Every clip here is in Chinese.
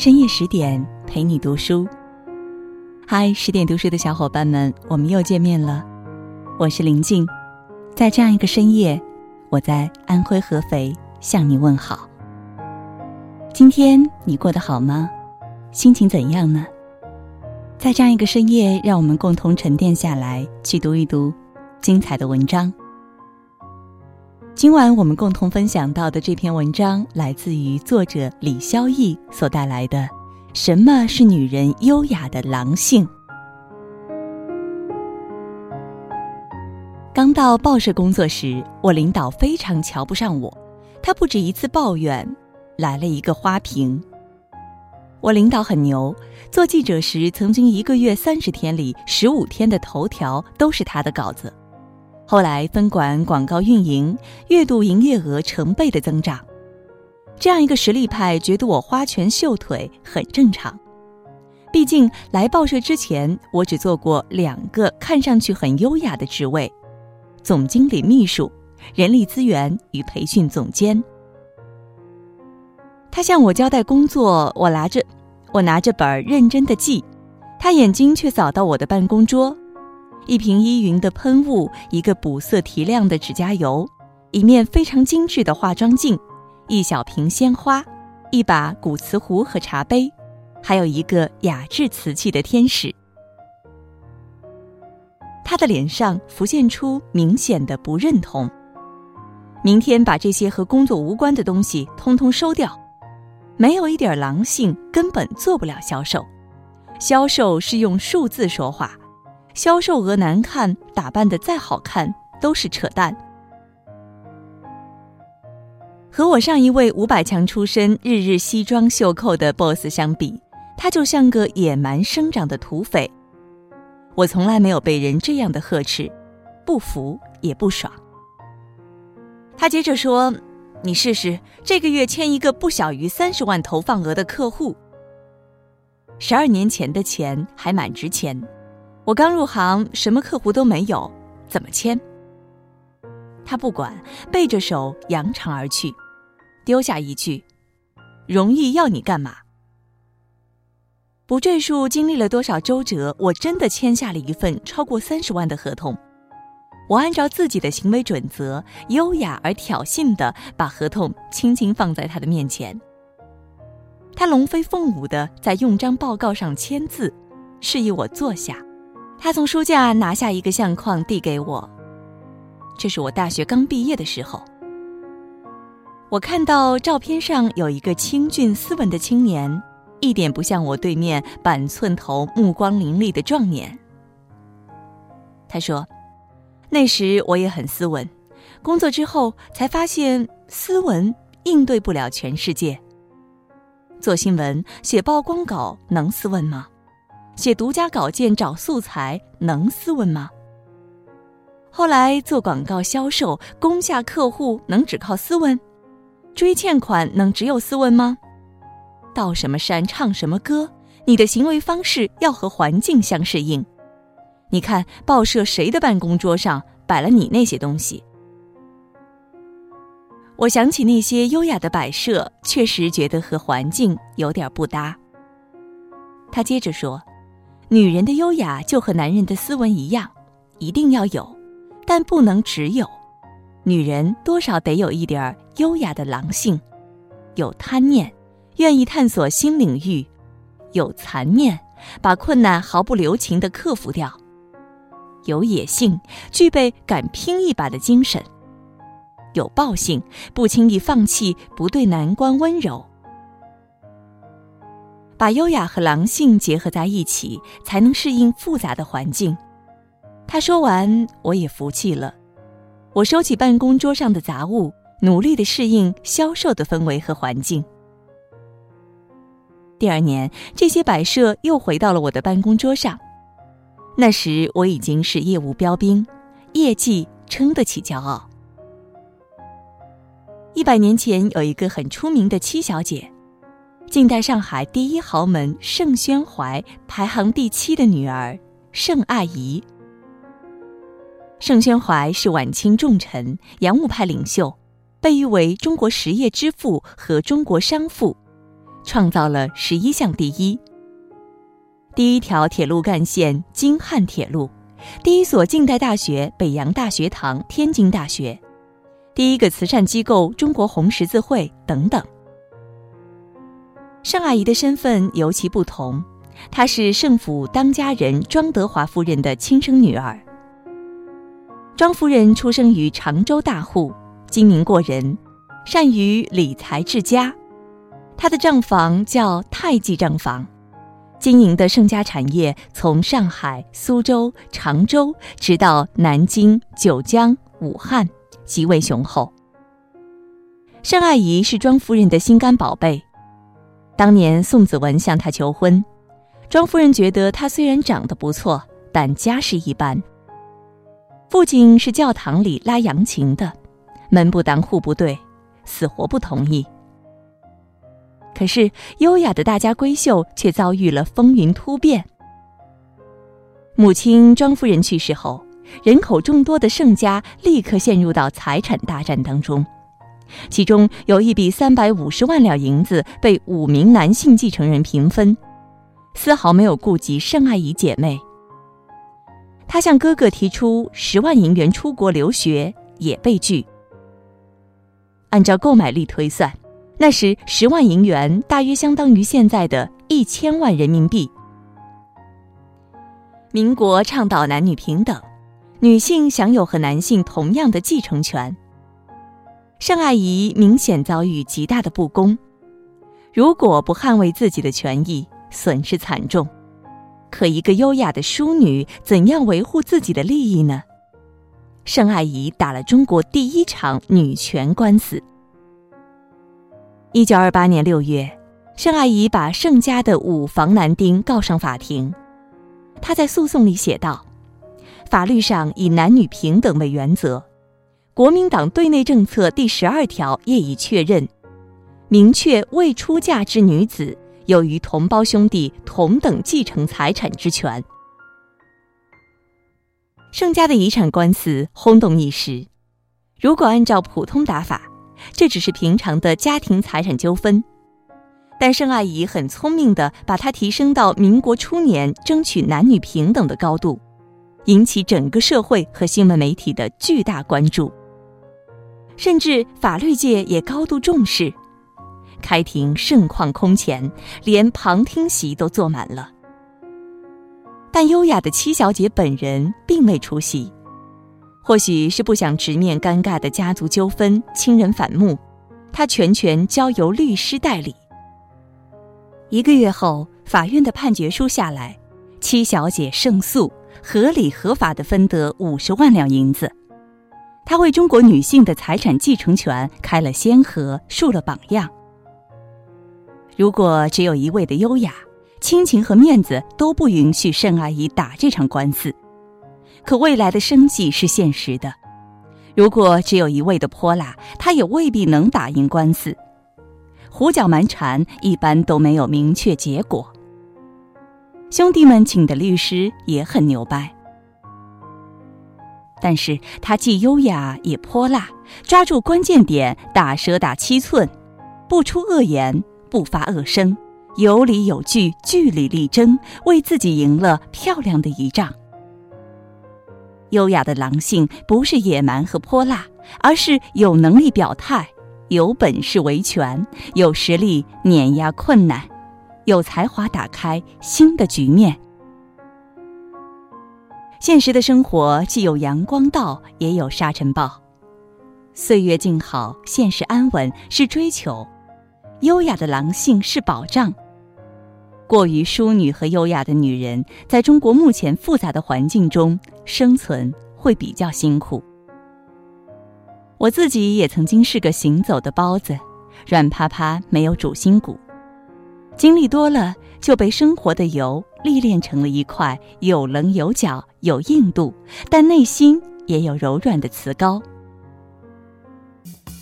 深夜十点陪你读书。嗨，十点读书的小伙伴们，我们又见面了。我是林静，在这样一个深夜，我在安徽合肥向你问好。今天你过得好吗？心情怎样呢？在这样一个深夜，让我们共同沉淀下来，去读一读精彩的文章。今晚我们共同分享到的这篇文章，来自于作者李潇逸所带来的《什么是女人优雅的狼性》。刚到报社工作时，我领导非常瞧不上我，他不止一次抱怨，来了一个花瓶。我领导很牛，做记者时曾经一个月三十天里十五天的头条都是他的稿子。后来分管广告运营，月度营业额成倍的增长。这样一个实力派觉得我花拳绣腿很正常。毕竟来报社之前，我只做过两个看上去很优雅的职位：总经理秘书、人力资源与培训总监。他向我交代工作，我拿着我拿着本认真的记，他眼睛却扫到我的办公桌。一瓶依云的喷雾，一个补色提亮的指甲油，一面非常精致的化妆镜，一小瓶鲜花，一把古瓷壶和茶杯，还有一个雅致瓷器的天使。他的脸上浮现出明显的不认同。明天把这些和工作无关的东西通通收掉。没有一点狼性，根本做不了销售。销售是用数字说话。销售额难看，打扮的再好看都是扯淡。和我上一位五百强出身、日日西装袖扣的 boss 相比，他就像个野蛮生长的土匪。我从来没有被人这样的呵斥，不服也不爽。他接着说：“你试试这个月签一个不小于三十万投放额的客户。十二年前的钱还蛮值钱。”我刚入行，什么客户都没有，怎么签？他不管，背着手扬长而去，丢下一句：“容易要你干嘛？”不赘述经历了多少周折，我真的签下了一份超过三十万的合同。我按照自己的行为准则，优雅而挑衅的把合同轻轻放在他的面前。他龙飞凤舞的在用章报告上签字，示意我坐下。他从书架拿下一个相框，递给我。这是我大学刚毕业的时候。我看到照片上有一个清俊斯文的青年，一点不像我对面板寸头、目光凌厉的壮年。他说：“那时我也很斯文，工作之后才发现斯文应对不了全世界。做新闻、写曝光稿能斯文吗？”写独家稿件找素材能斯文吗？后来做广告销售攻下客户能只靠斯文？追欠款能只有斯文吗？到什么山唱什么歌？你的行为方式要和环境相适应。你看报社谁的办公桌上摆了你那些东西？我想起那些优雅的摆设，确实觉得和环境有点不搭。他接着说。女人的优雅就和男人的斯文一样，一定要有，但不能只有。女人多少得有一点优雅的狼性，有贪念，愿意探索新领域；有残念，把困难毫不留情的克服掉；有野性，具备敢拼一把的精神；有暴性，不轻易放弃，不对难关温柔。把优雅和狼性结合在一起，才能适应复杂的环境。他说完，我也服气了。我收起办公桌上的杂物，努力的适应销售的氛围和环境。第二年，这些摆设又回到了我的办公桌上。那时我已经是业务标兵，业绩撑得起骄傲。一百年前，有一个很出名的七小姐。近代上海第一豪门盛宣怀排行第七的女儿盛爱怡。盛宣怀是晚清重臣、洋务派领袖，被誉为中国实业之父和中国商父，创造了十一项第一。第一条铁路干线京汉铁路，第一所近代大学北洋大学堂天津大学，第一个慈善机构中国红十字会等等。盛阿姨的身份尤其不同，她是盛府当家人庄德华夫人的亲生女儿。庄夫人出生于常州大户，精明过人，善于理财治家。她的账房叫太极账房，经营的盛家产业从上海、苏州、常州，直到南京、九江、武汉，极为雄厚。盛阿姨是庄夫人的心肝宝贝。当年宋子文向她求婚，庄夫人觉得他虽然长得不错，但家世一般。父亲是教堂里拉扬琴的，门不当户不对，死活不同意。可是优雅的大家闺秀却遭遇了风云突变。母亲庄夫人去世后，人口众多的盛家立刻陷入到财产大战当中。其中有一笔三百五十万两银子被五名男性继承人平分，丝毫没有顾及盛爱姨姐妹。他向哥哥提出十万银元出国留学，也被拒。按照购买力推算，那时十万银元大约相当于现在的一千万人民币。民国倡导男女平等，女性享有和男性同样的继承权。盛爱姨明显遭遇极大的不公，如果不捍卫自己的权益，损失惨重。可一个优雅的淑女，怎样维护自己的利益呢？盛爱姨打了中国第一场女权官司。一九二八年六月，盛爱姨把盛家的五房男丁告上法庭。她在诉讼里写道：“法律上以男女平等为原则。”国民党对内政策第十二条业已确认，明确未出嫁之女子有与同胞兄弟同等继承财产之权。盛家的遗产官司轰动一时。如果按照普通打法，这只是平常的家庭财产纠纷，但盛爱姨很聪明的把它提升到民国初年争取男女平等的高度，引起整个社会和新闻媒体的巨大关注。甚至法律界也高度重视，开庭盛况空前，连旁听席都坐满了。但优雅的七小姐本人并未出席，或许是不想直面尴尬的家族纠纷、亲人反目，她全权交由律师代理。一个月后，法院的判决书下来，七小姐胜诉，合理合法的分得五十万两银子。他为中国女性的财产继承权开了先河，树了榜样。如果只有一味的优雅，亲情和面子都不允许盛阿姨打这场官司。可未来的生计是现实的，如果只有一味的泼辣，她也未必能打赢官司。胡搅蛮缠一般都没有明确结果。兄弟们请的律师也很牛掰。但是他既优雅也泼辣，抓住关键点，打蛇打七寸，不出恶言，不发恶声，有理有据，据理力争，为自己赢了漂亮的一仗。优雅的狼性不是野蛮和泼辣，而是有能力表态，有本事维权，有实力碾压困难，有才华打开新的局面。现实的生活既有阳光道，也有沙尘暴。岁月静好，现实安稳是追求；优雅的狼性是保障。过于淑女和优雅的女人，在中国目前复杂的环境中生存会比较辛苦。我自己也曾经是个行走的包子，软趴趴，没有主心骨。经历多了，就被生活的油历练成了一块有棱有角、有硬度，但内心也有柔软的瓷膏。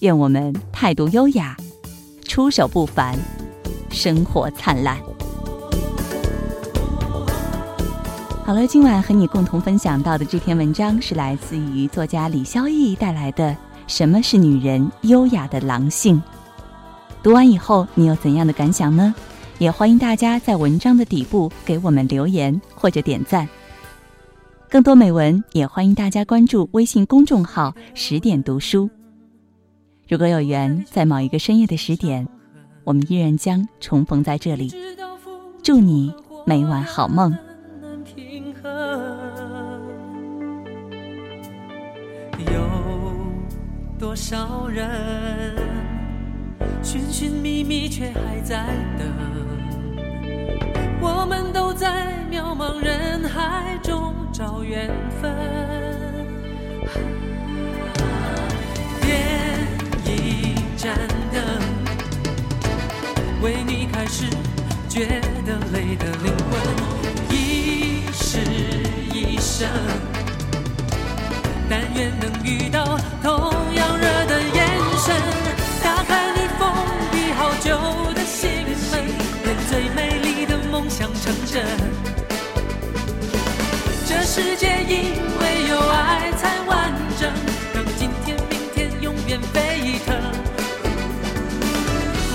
愿我们态度优雅，出手不凡，生活灿烂。好了，今晚和你共同分享到的这篇文章是来自于作家李肖毅带来的《什么是女人优雅的狼性》。读完以后，你有怎样的感想呢？也欢迎大家在文章的底部给我们留言或者点赞。更多美文，也欢迎大家关注微信公众号“十点读书”。如果有缘，在某一个深夜的十点，我们依然将重逢在这里。祝你每晚好梦。有多少人寻寻觅觅，却还在等？我们都在渺茫人海中找缘分。点一盏灯，为你开始觉得累的灵魂，一世一生。但愿能遇到同这世界因为有爱才完整，让今天、明天永远沸腾。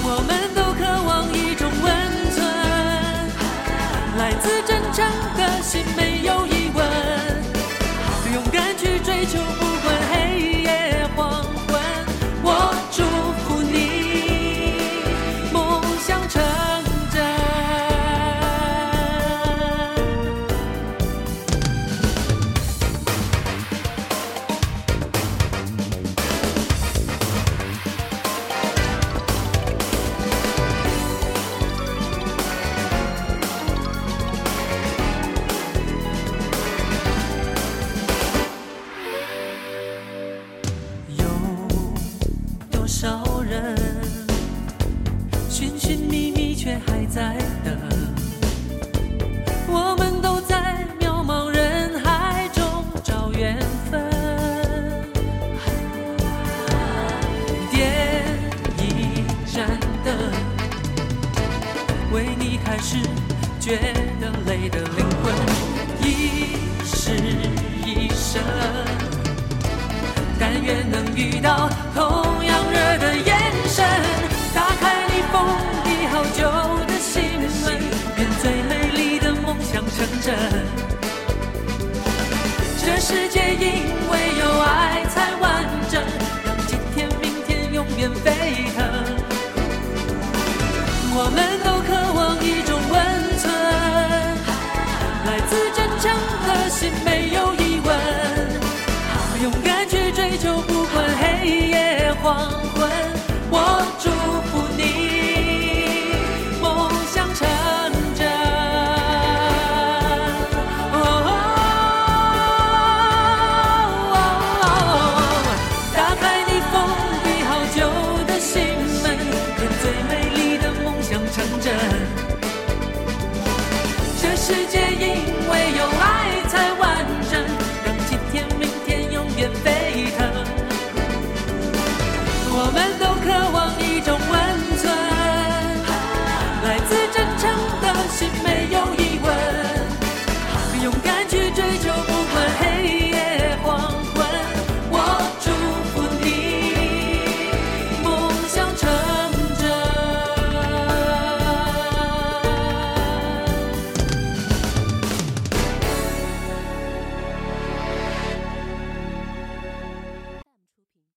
我们都渴望一种温存，来自真诚的心，没有疑问。勇敢去追求，不为你开始觉得累的灵魂，一世一生。但愿能遇到同样热的眼神，打开你封闭好久的心门，愿最美丽的梦想成真。这世界因为有爱才完整，让今天、明天永远飞伤的心